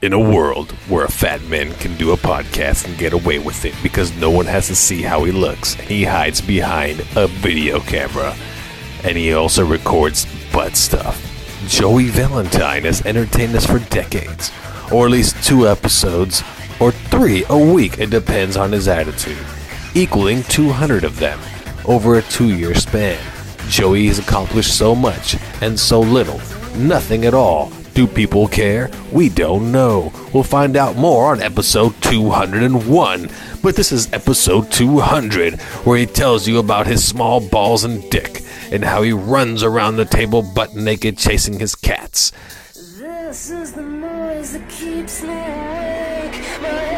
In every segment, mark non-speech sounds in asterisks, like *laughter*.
In a world where a fat man can do a podcast and get away with it because no one has to see how he looks, he hides behind a video camera. And he also records butt stuff. Joey Valentine has entertained us for decades, or at least two episodes, or three a week, it depends on his attitude, equaling 200 of them over a two year span. Joey has accomplished so much and so little, nothing at all. Do people care? We don't know. We'll find out more on episode 201. But this is episode 200, where he tells you about his small balls and dick, and how he runs around the table butt naked chasing his cats. This is the noise that keeps me awake. My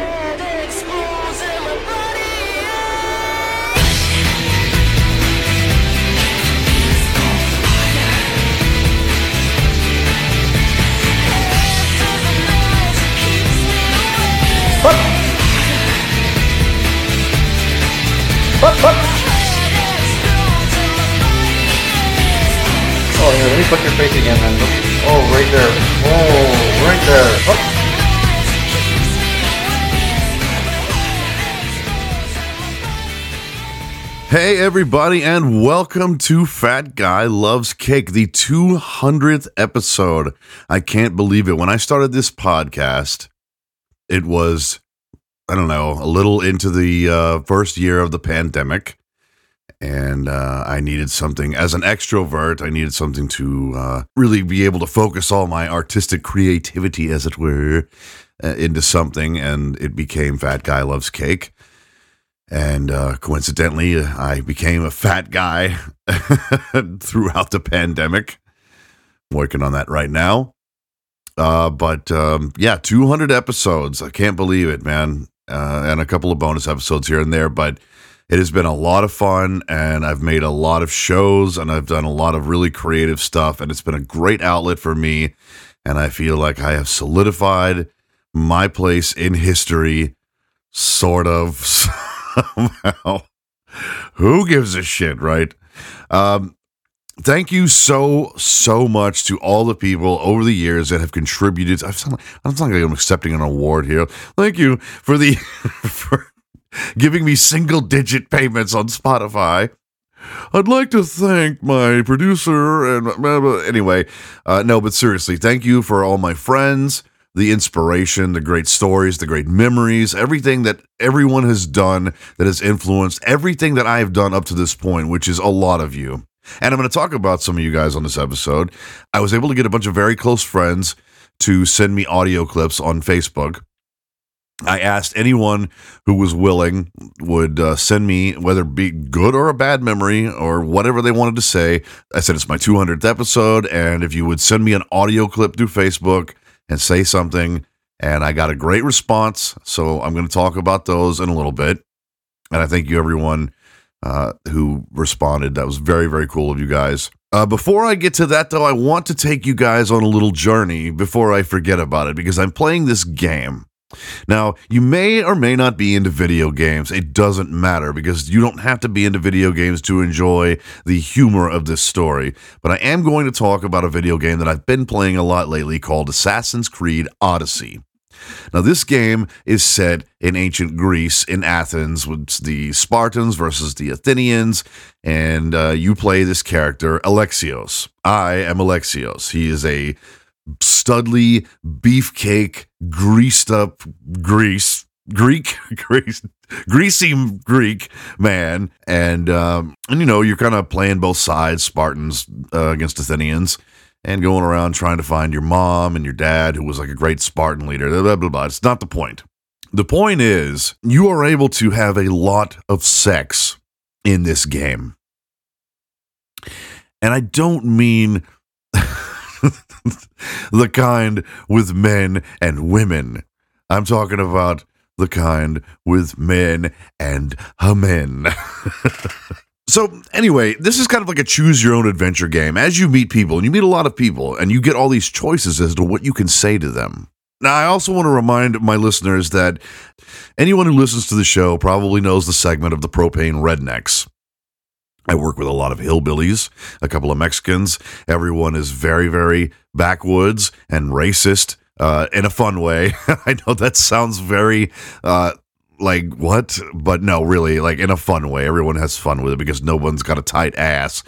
face again. Oh, right there. Oh, right there. Oh. Hey, everybody, and welcome to Fat Guy Loves Cake, the 200th episode. I can't believe it. When I started this podcast, it was, I don't know, a little into the uh, first year of the pandemic. And uh, I needed something, as an extrovert, I needed something to uh, really be able to focus all my artistic creativity, as it were, uh, into something. And it became Fat Guy Loves Cake and uh, coincidentally, I became a fat guy *laughs* throughout the pandemic. working on that right now. Uh, but um, yeah, 200 episodes. I can't believe it, man. Uh, and a couple of bonus episodes here and there. But it has been a lot of fun, and I've made a lot of shows, and I've done a lot of really creative stuff, and it's been a great outlet for me. And I feel like I have solidified my place in history, sort of *laughs* somehow. Who gives a shit, right? Um, thank you so so much to all the people over the years that have contributed. I sound like, I sound like I'm accepting an award here. Thank you for the *laughs* for giving me single digit payments on Spotify. I'd like to thank my producer and anyway, uh, no, but seriously, thank you for all my friends, the inspiration, the great stories, the great memories, everything that everyone has done that has influenced everything that I have done up to this point, which is a lot of you. And I'm going to talk about some of you guys on this episode. I was able to get a bunch of very close friends to send me audio clips on Facebook. I asked anyone who was willing would uh, send me whether it be good or a bad memory or whatever they wanted to say. I said it's my 200th episode, and if you would send me an audio clip through Facebook and say something, and I got a great response. So I'm going to talk about those in a little bit. And I thank you everyone uh, who responded. That was very very cool of you guys. Uh, before I get to that, though, I want to take you guys on a little journey before I forget about it because I'm playing this game. Now, you may or may not be into video games. It doesn't matter because you don't have to be into video games to enjoy the humor of this story. But I am going to talk about a video game that I've been playing a lot lately called Assassin's Creed Odyssey. Now, this game is set in ancient Greece, in Athens, with the Spartans versus the Athenians, and uh, you play this character, Alexios. I am Alexios. He is a studly, beefcake, greased up Greece. Greek, *laughs* grease, greasy Greek man, and um, and you know you're kind of playing both sides, Spartans uh, against Athenians, and going around trying to find your mom and your dad, who was like a great Spartan leader. Blah blah blah. blah. It's not the point. The point is you are able to have a lot of sex in this game, and I don't mean *laughs* the kind with men and women. I'm talking about the kind with men and men. *laughs* so, anyway, this is kind of like a choose your own adventure game. As you meet people, and you meet a lot of people, and you get all these choices as to what you can say to them. Now, I also want to remind my listeners that anyone who listens to the show probably knows the segment of the propane rednecks. I work with a lot of hillbillies, a couple of Mexicans. Everyone is very, very backwoods and racist uh, in a fun way. *laughs* I know that sounds very uh, like what, but no, really, like in a fun way. Everyone has fun with it because no one's got a tight ass.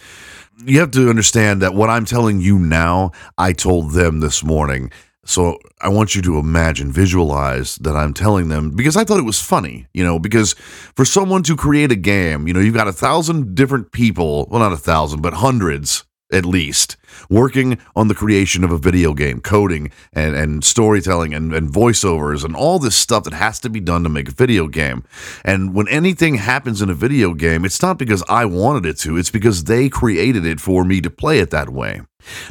You have to understand that what I'm telling you now, I told them this morning. So I want you to imagine, visualize that I'm telling them because I thought it was funny, you know, because for someone to create a game, you know, you've got a thousand different people, well, not a thousand, but hundreds at least, working on the creation of a video game, coding and, and storytelling and, and voiceovers and all this stuff that has to be done to make a video game. And when anything happens in a video game, it's not because I wanted it to, it's because they created it for me to play it that way.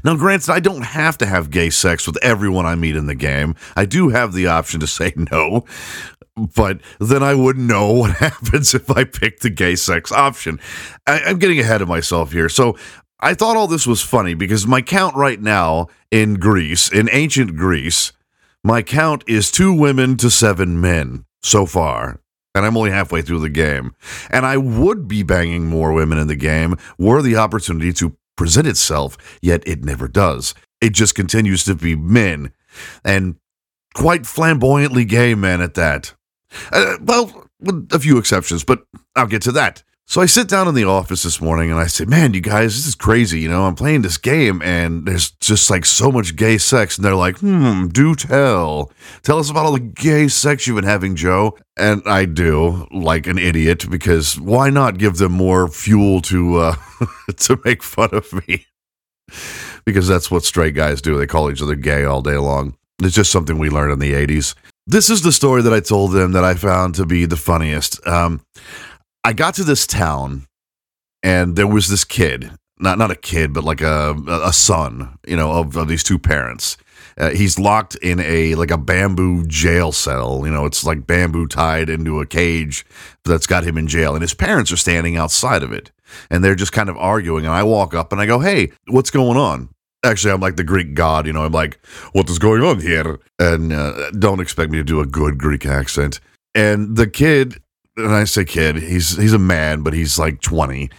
Now, granted, I don't have to have gay sex with everyone I meet in the game. I do have the option to say *laughs* no, but then I wouldn't know what *laughs* happens if I pick the gay sex option. I, am getting ahead of myself here. So I thought all this was funny because my count right now in Greece, in ancient Greece, my count is two women to seven men so far. And I'm only halfway through the game. And I would be banging more women in the game were the opportunity to present itself, yet it never does. It just continues to be men, and quite flamboyantly gay men at that. Uh, well, with a few exceptions, but I'll get to that. So I sit down in the office this morning and I say, Man, you guys, this is crazy. You know, I'm playing this game and there's just like so much gay sex. And they're like, Hmm, do tell. Tell us about all the gay sex you've been having, Joe. And I do, like an idiot, because why not give them more fuel to uh, *laughs* to make fun of me? because that's what straight guys do. They call each other gay all day long. It's just something we learned in the 80s. This is the story that I told them that I found to be the funniest. Um, I got to this town and there was this kid, not not a kid, but like a a son, you know, of, of these two parents. Uh, he's locked in a like a bamboo jail cell. You know, it's like bamboo tied into a cage that's got him in jail, and his parents are standing outside of it, and they're just kind of arguing. And I walk up and I go, "Hey, what's going on?" Actually, I'm like the Greek god. You know, I'm like, "What is going on here?" And uh, don't expect me to do a good Greek accent. And the kid and I say kid, he's he's a man, but he's like twenty.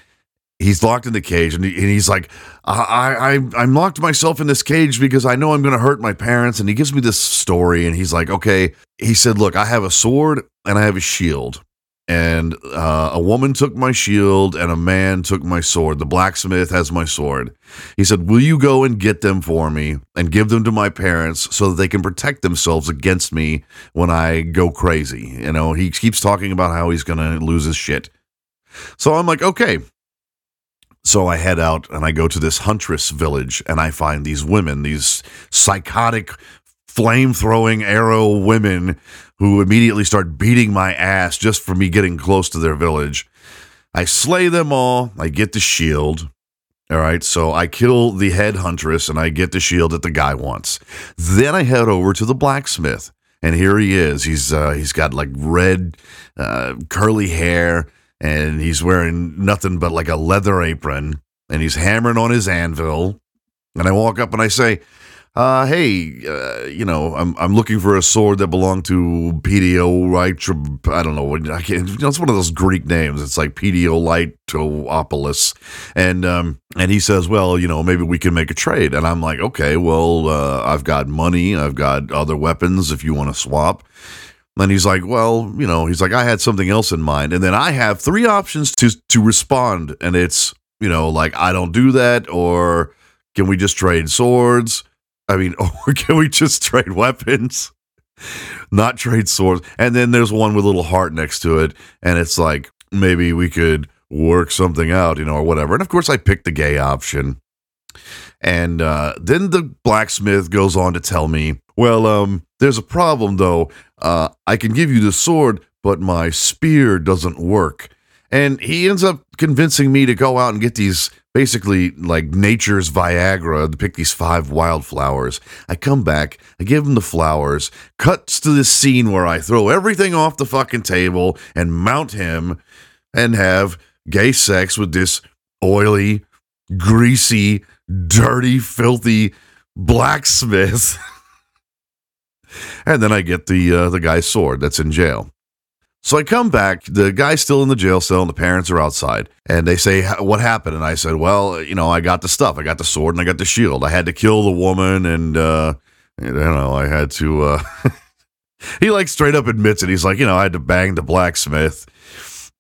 He's locked in the cage, and, he, and he's like, I, I I'm locked myself in this cage because I know I'm going to hurt my parents. And he gives me this story, and he's like, okay. He said, look, I have a sword and I have a shield and uh, a woman took my shield and a man took my sword. The blacksmith has my sword. He said, Will you go and get them for me and give them to my parents so that they can protect themselves against me when I go crazy? You know, he keeps talking about how he's going to lose his shit. So I'm like, Okay. So I head out and I go to this huntress village and I find these women, these psychotic flame throwing arrow women who immediately start beating my ass just for me getting close to their village. I slay them all. I get the shield. All right, so I kill the head huntress and I get the shield that the guy wants. Then I head over to the blacksmith, and here he is. He's uh, he's got like red, uh, curly hair, and he's wearing nothing but like a leather apron, and he's hammering on his anvil. And I walk up and I say, uh, hey, uh, you know, I'm I'm looking for a sword that belonged to PDO right? I don't know. I can't. You know, it's one of those Greek names. It's like Pediolitopolis, and um, and he says, well, you know, maybe we can make a trade. And I'm like, okay, well, uh, I've got money, I've got other weapons. If you want to swap. And he's like, well, you know, he's like, I had something else in mind. And then I have three options to to respond, and it's, you know, like I don't do that, or can we just trade swords? I mean, *laughs* or can we just trade weapons? Not trade swords. And then there's one with a little heart next to it. And it's like, maybe we could work something out, you know, or whatever. And of course, I picked the gay option. And uh, then the blacksmith goes on to tell me, well, um, there's a problem though. Uh, I can give you the sword, but my spear doesn't work. And he ends up convincing me to go out and get these basically like nature's Viagra to pick these five wildflowers. I come back, I give him the flowers, cuts to this scene where I throw everything off the fucking table and mount him and have gay sex with this oily, greasy, dirty, filthy blacksmith. *laughs* and then I get the uh, the guy's sword that's in jail. So I come back, the guy's still in the jail cell, and the parents are outside. And they say, What happened? And I said, Well, you know, I got the stuff. I got the sword and I got the shield. I had to kill the woman and uh, you know, I had to. uh *laughs* He like straight up admits it. He's like, you know, I had to bang the blacksmith,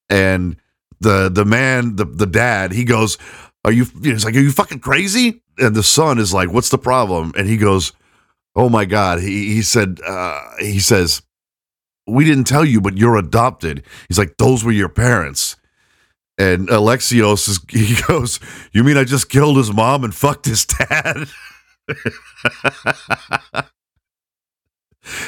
and the the man, the the dad, he goes, "Are you?" He's like, "Are you fucking crazy?" And the son is like, "What's the problem?" And he goes, "Oh my god!" He he said, uh, he says, "We didn't tell you, but you're adopted." He's like, "Those were your parents." And Alexios is, *laughs* he goes, "You mean I just killed his mom and fucked his dad?" *laughs*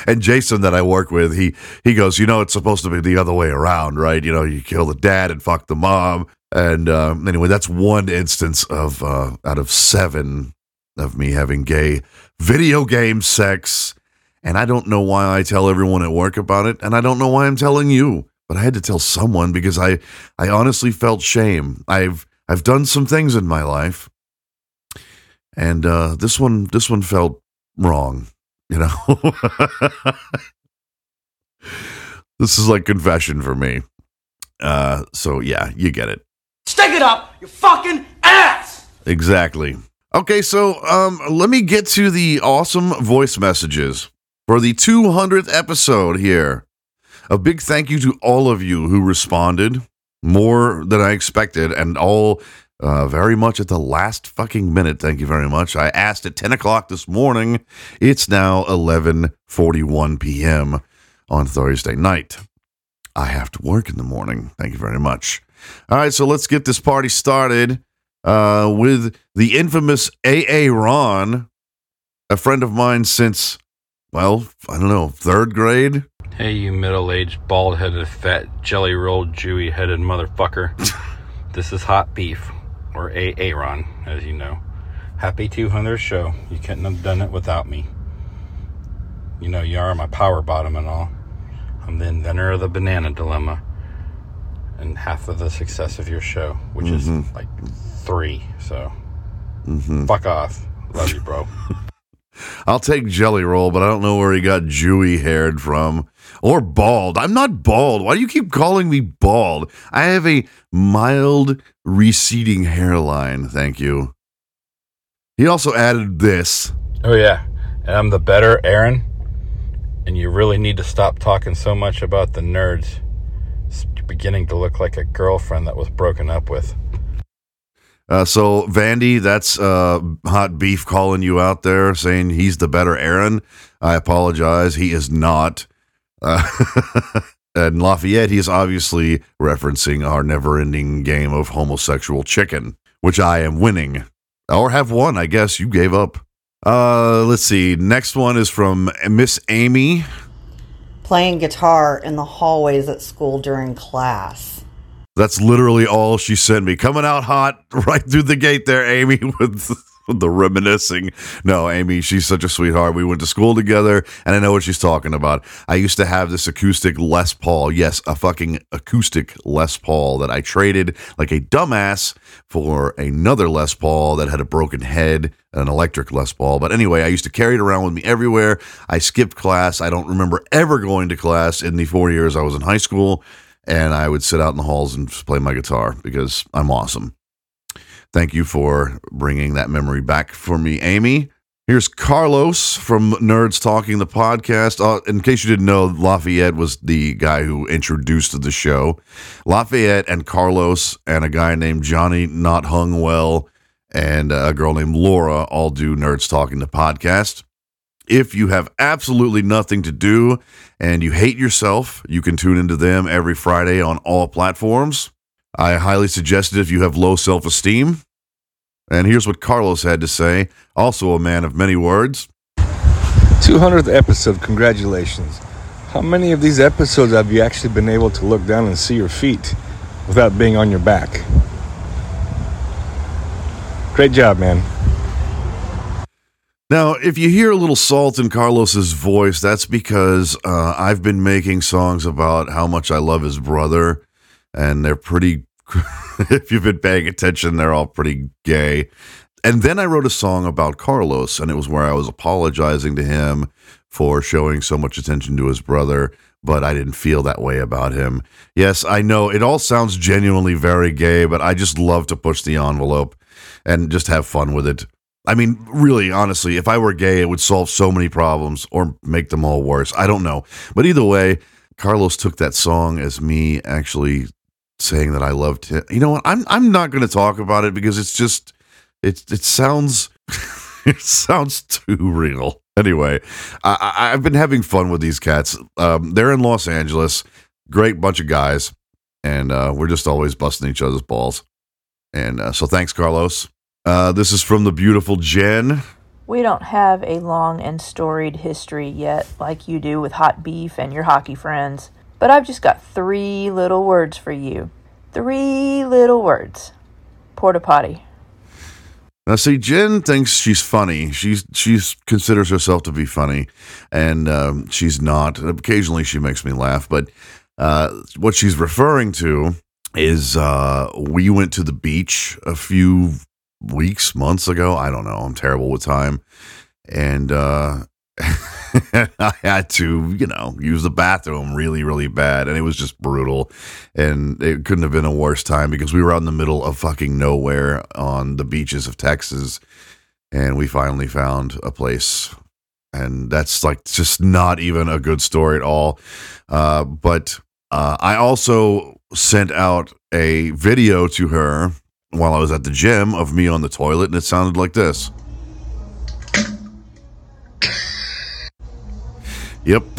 and Jason that I work with, he he goes, you know, it's supposed to be the other way around, right? You know, you kill the dad and fuck the mom. And uh, anyway, that's one instance of uh, out of seven of me having gay video game sex. And I don't know why I tell everyone at work about it, and I don't know why I'm telling you, but I had to tell someone because I I honestly felt shame. I've I've done some things in my life, and uh, this one this one felt wrong. You know, *laughs* this is like confession for me. Uh, so yeah, you get it. Stick it up your fucking ass! Exactly. Okay, so um, let me get to the awesome voice messages for the 200th episode here. A big thank you to all of you who responded more than I expected, and all uh, very much at the last fucking minute. Thank you very much. I asked at 10 o'clock this morning. It's now 11:41 p.m. on Thursday night. I have to work in the morning. Thank you very much. All right, so let's get this party started uh, with the infamous AA Ron, a friend of mine since, well, I don't know, third grade. Hey, you middle aged, bald headed, fat, jelly rolled, Jewy headed motherfucker. *laughs* this is Hot Beef, or Aaron, as you know. Happy 200th show. You couldn't have done it without me. You know, you are my power bottom and all. I'm the inventor of the banana dilemma and half of the success of your show, which is mm-hmm. like three. So, mm-hmm. fuck off. Love you, bro. *laughs* I'll take Jelly Roll, but I don't know where he got Jewy haired from. Or bald. I'm not bald. Why do you keep calling me bald? I have a mild receding hairline. Thank you. He also added this. Oh, yeah. And I'm the better Aaron. And you really need to stop talking so much about the nerds. It's beginning to look like a girlfriend that was broken up with. Uh, so, Vandy, that's uh, hot beef calling you out there saying he's the better Aaron. I apologize. He is not. Uh, *laughs* and Lafayette, he's obviously referencing our never ending game of homosexual chicken, which I am winning. Or have won, I guess. You gave up. Uh, let's see. Next one is from Miss Amy. playing guitar in the hallways at school during class. That's literally all she sent me. Coming out hot *laughs* right through the gate there, Amy, *laughs* with the reminiscing. No, Amy, she's such a sweetheart. We went to school together, and I know what she's talking about. I used to have this acoustic Les Paul. Yes, a fucking acoustic Les Paul that I traded like a dumbass for another Les Paul that had a broken head, an electric Les Paul. But anyway, I used to carry it around with me everywhere. I skipped class. I don't remember ever going to class in the four years I was in high school and I would sit out in the halls and play my guitar because I'm awesome. Thank you for bringing that memory back for me, Amy. Here's Carlos from Nerds Talking the podcast. Uh, in case you didn't know, Lafayette was the guy who introduced the show. Lafayette and Carlos and a guy named Johnny Not Hung Well and a girl named Laura all do Nerds Talking the podcast. If you have absolutely nothing to do and you hate yourself, you can tune into them every Friday on all platforms. I highly suggest it if you have low self esteem. And here's what Carlos had to say, also a man of many words. 200th episode, congratulations. How many of these episodes have you actually been able to look down and see your feet without being on your back? Great job, man. Now, if you hear a little salt in Carlos's voice, that's because uh, I've been making songs about how much I love his brother, and they're pretty. *laughs* if you've been paying attention, they're all pretty gay. And then I wrote a song about Carlos, and it was where I was apologizing to him for showing so much attention to his brother, but I didn't feel that way about him. Yes, I know it all sounds genuinely very gay, but I just love to push the envelope and just have fun with it. I mean, really, honestly, if I were gay, it would solve so many problems or make them all worse. I don't know. But either way, Carlos took that song as me actually saying that I loved him. You know what? I'm I'm not going to talk about it because it's just it it sounds *laughs* it sounds too real. Anyway, I, I've been having fun with these cats. Um, they're in Los Angeles, great bunch of guys, and uh, we're just always busting each other's balls. And uh, so, thanks, Carlos. Uh, this is from the beautiful Jen. We don't have a long and storied history yet, like you do with hot beef and your hockey friends. But I've just got three little words for you. Three little words. Porta potty. Now, see, Jen thinks she's funny. She's she's considers herself to be funny, and um, she's not. Occasionally, she makes me laugh, but uh, what she's referring to is uh, we went to the beach a few weeks, months ago. I don't know. I'm terrible with time, and uh, *laughs* I had to, you know, use the bathroom really, really bad, and it was just brutal. And it couldn't have been a worse time because we were out in the middle of fucking nowhere on the beaches of Texas, and we finally found a place. And that's like just not even a good story at all. Uh, but uh, I also sent out a video to her while I was at the gym of me on the toilet, and it sounded like this. Yep. *laughs*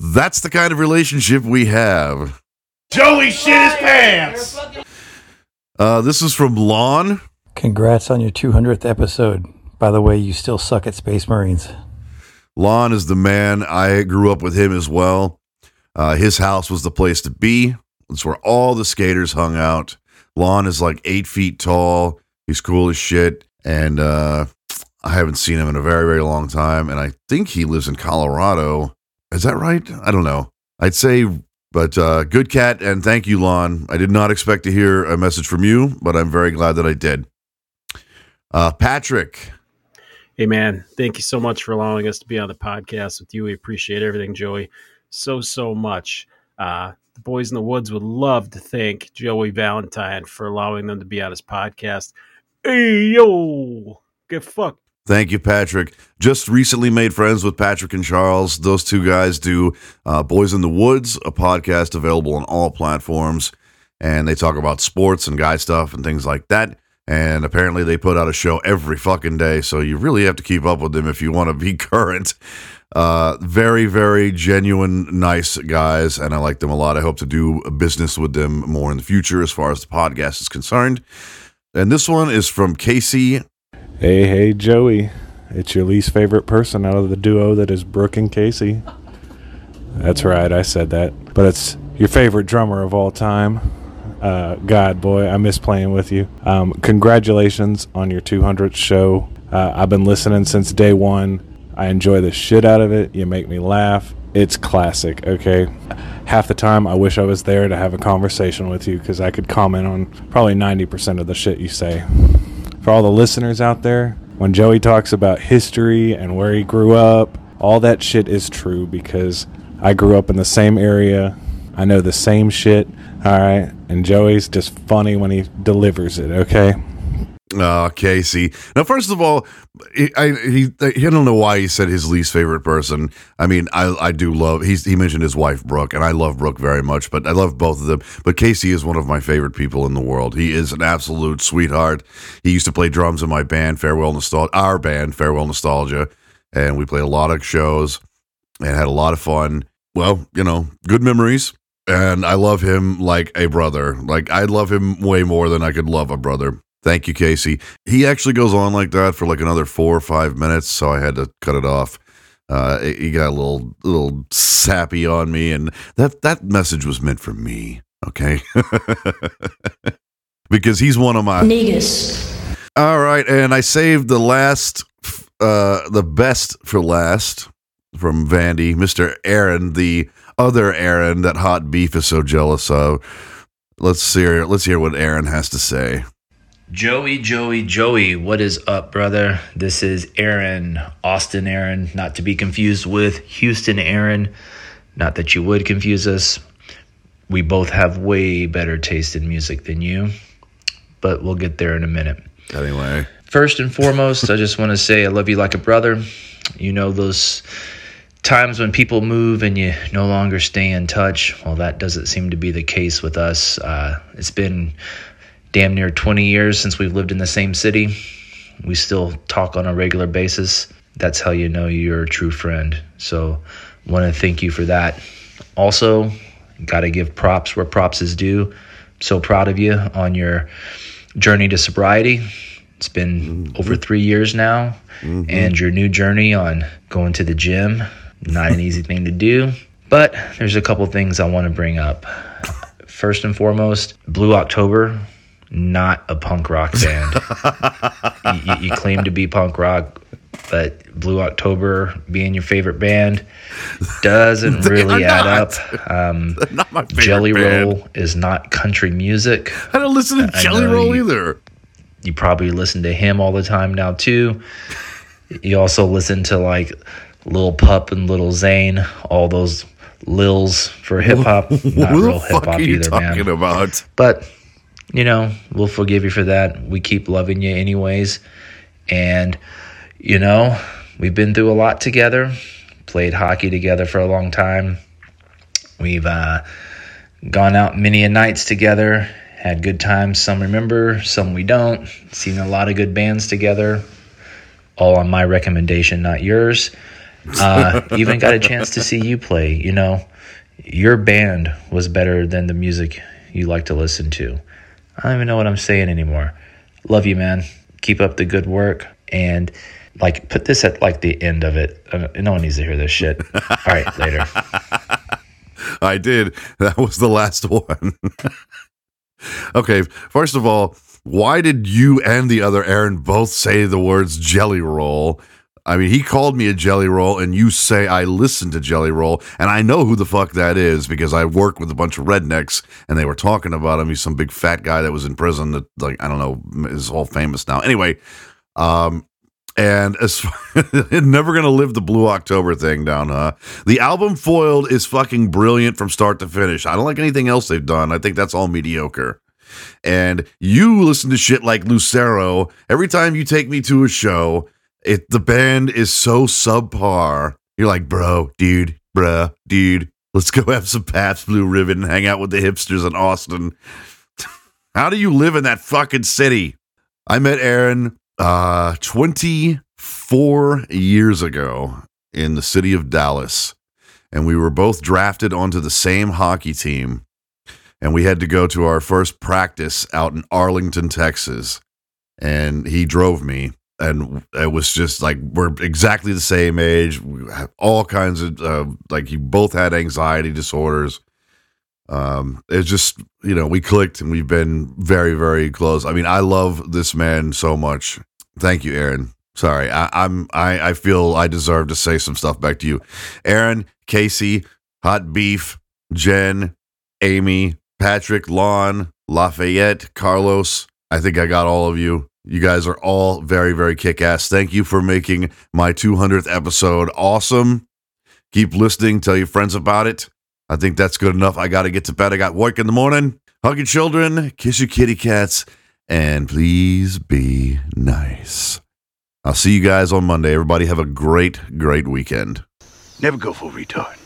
That's the kind of relationship we have. Joey shit his pants! Uh, this is from Lon. Congrats on your 200th episode. By the way, you still suck at Space Marines. Lon is the man. I grew up with him as well. Uh, his house was the place to be. It's where all the skaters hung out. Lon is like eight feet tall. He's cool as shit. And uh, I haven't seen him in a very, very long time. And I think he lives in Colorado. Is that right? I don't know. I'd say, but uh, good cat. And thank you, Lon. I did not expect to hear a message from you, but I'm very glad that I did. Uh, Patrick. Hey, man, thank you so much for allowing us to be on the podcast with you. We appreciate everything, Joey, so, so much. Uh, the boys in the woods would love to thank Joey Valentine for allowing them to be on his podcast. Hey, yo, get fucked. Thank you, Patrick. Just recently made friends with Patrick and Charles. Those two guys do uh, Boys in the Woods, a podcast available on all platforms. And they talk about sports and guy stuff and things like that. And apparently they put out a show every fucking day. So you really have to keep up with them if you want to be *laughs* current. Uh, very, very genuine, nice guys. And I like them a lot. I hope to do business with them more in the future as far as the podcast is concerned. And this one is from Casey Hey, hey, Joey. It's your least favorite person out of the duo that is Brooke and Casey. That's right, I said that. But it's your favorite drummer of all time. Uh, God, boy, I miss playing with you. Um, congratulations on your 200th show. Uh, I've been listening since day one. I enjoy the shit out of it. You make me laugh. It's classic, okay? Half the time, I wish I was there to have a conversation with you because I could comment on probably 90% of the shit you say for all the listeners out there, when Joey talks about history and where he grew up, all that shit is true because I grew up in the same area. I know the same shit. All right. And Joey's just funny when he delivers it. Okay. Oh, Casey. Now, first of all, he, I he I don't know why he said his least favorite person. I mean, I I do love. He's he mentioned his wife Brooke, and I love Brooke very much. But I love both of them. But Casey is one of my favorite people in the world. He is an absolute sweetheart. He used to play drums in my band, Farewell Nostalgia, our band, Farewell Nostalgia, and we played a lot of shows and had a lot of fun. Well, you know, good memories. And I love him like a brother. Like I love him way more than I could love a brother. Thank you, Casey. He actually goes on like that for like another four or five minutes, so I had to cut it off. Uh, he got a little little sappy on me, and that that message was meant for me. Okay, *laughs* because he's one of my Negus. All right, and I saved the last, uh, the best for last from Vandy, Mister Aaron, the other Aaron that Hot Beef is so jealous of. Let's hear. Let's hear what Aaron has to say. Joey, Joey, Joey, what is up, brother? This is Aaron, Austin Aaron, not to be confused with Houston Aaron. Not that you would confuse us. We both have way better taste in music than you. but we'll get there in a minute. Anyway, First and foremost, I just want to say I love you like a brother. You know those times when people move and you no longer stay in touch. Well, that doesn't seem to be the case with us. Uh, it's been damn near 20 years since we've lived in the same city. We still talk on a regular basis. That's how you know you're a true friend. So, want to thank you for that. Also, got to give props where props is due. So proud of you on your journey to sobriety. It's been mm-hmm. over three years now, mm-hmm. and your new journey on going to the gym. Not an easy thing to do, but there's a couple things I want to bring up. First and foremost, Blue October, not a punk rock band. *laughs* you, you- claim to be punk rock, but Blue October being your favorite band doesn't *laughs* really add not. up. Um, *laughs* not my favorite Jelly band. Roll is not country music. I don't listen to I Jelly know Roll you- either. You probably listen to him all the time now too. You also listen to like Lil Pump and Little Zane, all those Lils for hip hop. Not What real hip hop are you either, talking man. about? But you know, we'll forgive you for that. We keep loving you anyways. And you know, we've been through a lot together. Played hockey together for a long time. We've uh, gone out many a nights together, had good times. Some remember, some we don't. Seen a lot of good bands together, all on my recommendation, not yours. Uh, *laughs* even got a chance to see you play. You know, your band was better than the music you like to listen to. I don't even know what I'm saying anymore. Love you, man. Keep up the good work and like put this at like the end of it. Uh, No one needs to hear this shit. *laughs* All right, later. *laughs* I did. That was the last one. *laughs* okay, first of all, why did you and the other Aaron both say the words jelly roll? I mean, he called me a jelly roll, and you say I listened to jelly roll, and I know who the fuck that is because I work with a bunch of rednecks, and they were talking about him. He's some big fat guy that was in prison that, like, I don't know, is all famous now. Anyway, um, and as *laughs* never gonna live the Blue October thing down, huh? The album Foiled is fucking brilliant from start to finish. I don't like anything else they've done. I think that's all mediocre. And you listen to shit like Lucero every time you take me to a show. It the band is so subpar. You're like, bro, dude, bruh, dude, let's go have some Pabst Blue Ribbon and hang out with the hipsters in Austin. *laughs* How do you live in that fucking city? I met Aaron uh 24 years ago in the city of Dallas and we were both drafted onto the same hockey team and we had to go to our first practice out in Arlington, Texas and he drove me and it was just like we're exactly the same age. We have all kinds of uh, like you both had anxiety disorders. Um it's just you know we clicked and we've been very very close. I mean i love this man so much. Thank you aaron. Sorry I, i'm i i feel i deserve to say some stuff back to you. Aaron casey hot beef jen amy patrick lon lafayette carlos i think i got all of you you guys are all very very kick-ass thank you for making my 200th episode awesome keep listening tell your friends about it I think that's good enough. I got to get to bed. I got work in the morning. Hug your children, kiss your kitty cats, and please be nice. I'll see you guys on Monday. Everybody have a great, great weekend. Never go a retard.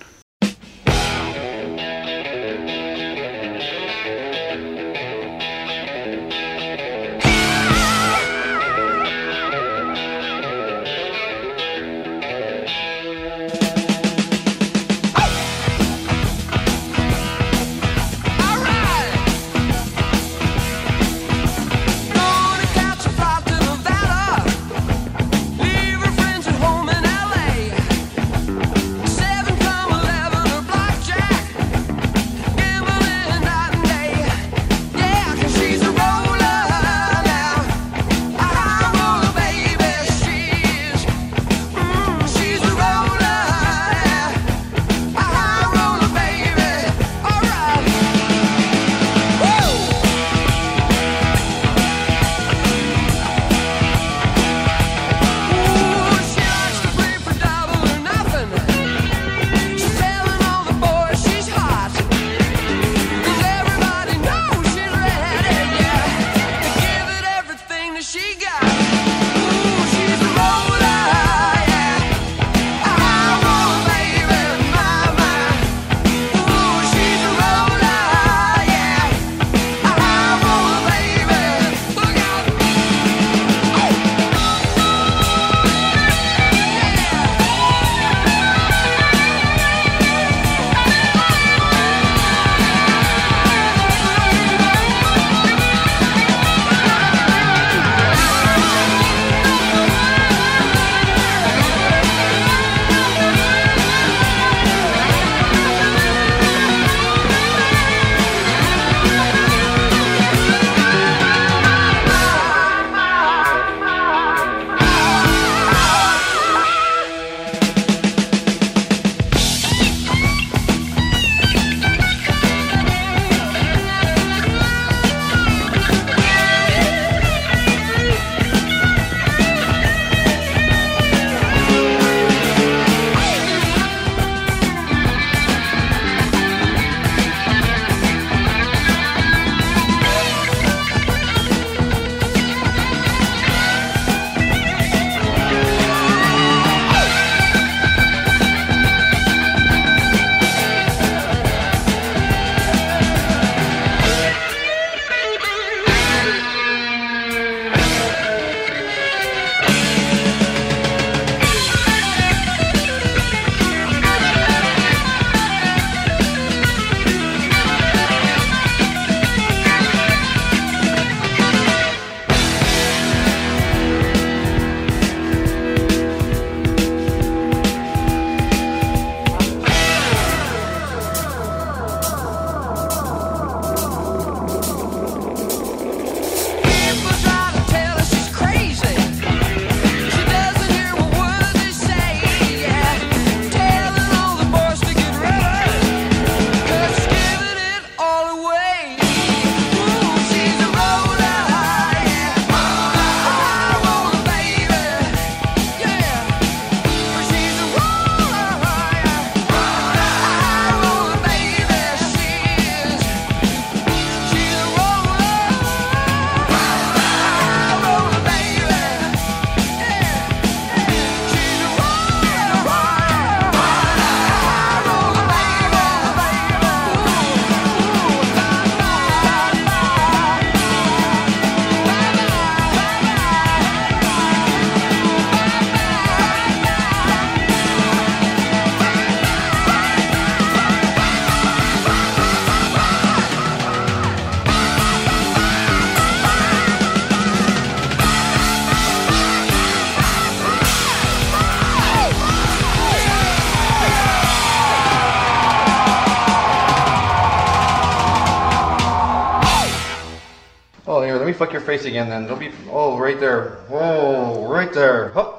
Face again then. Don't be. Oh, right there. Oh, right there. Hup.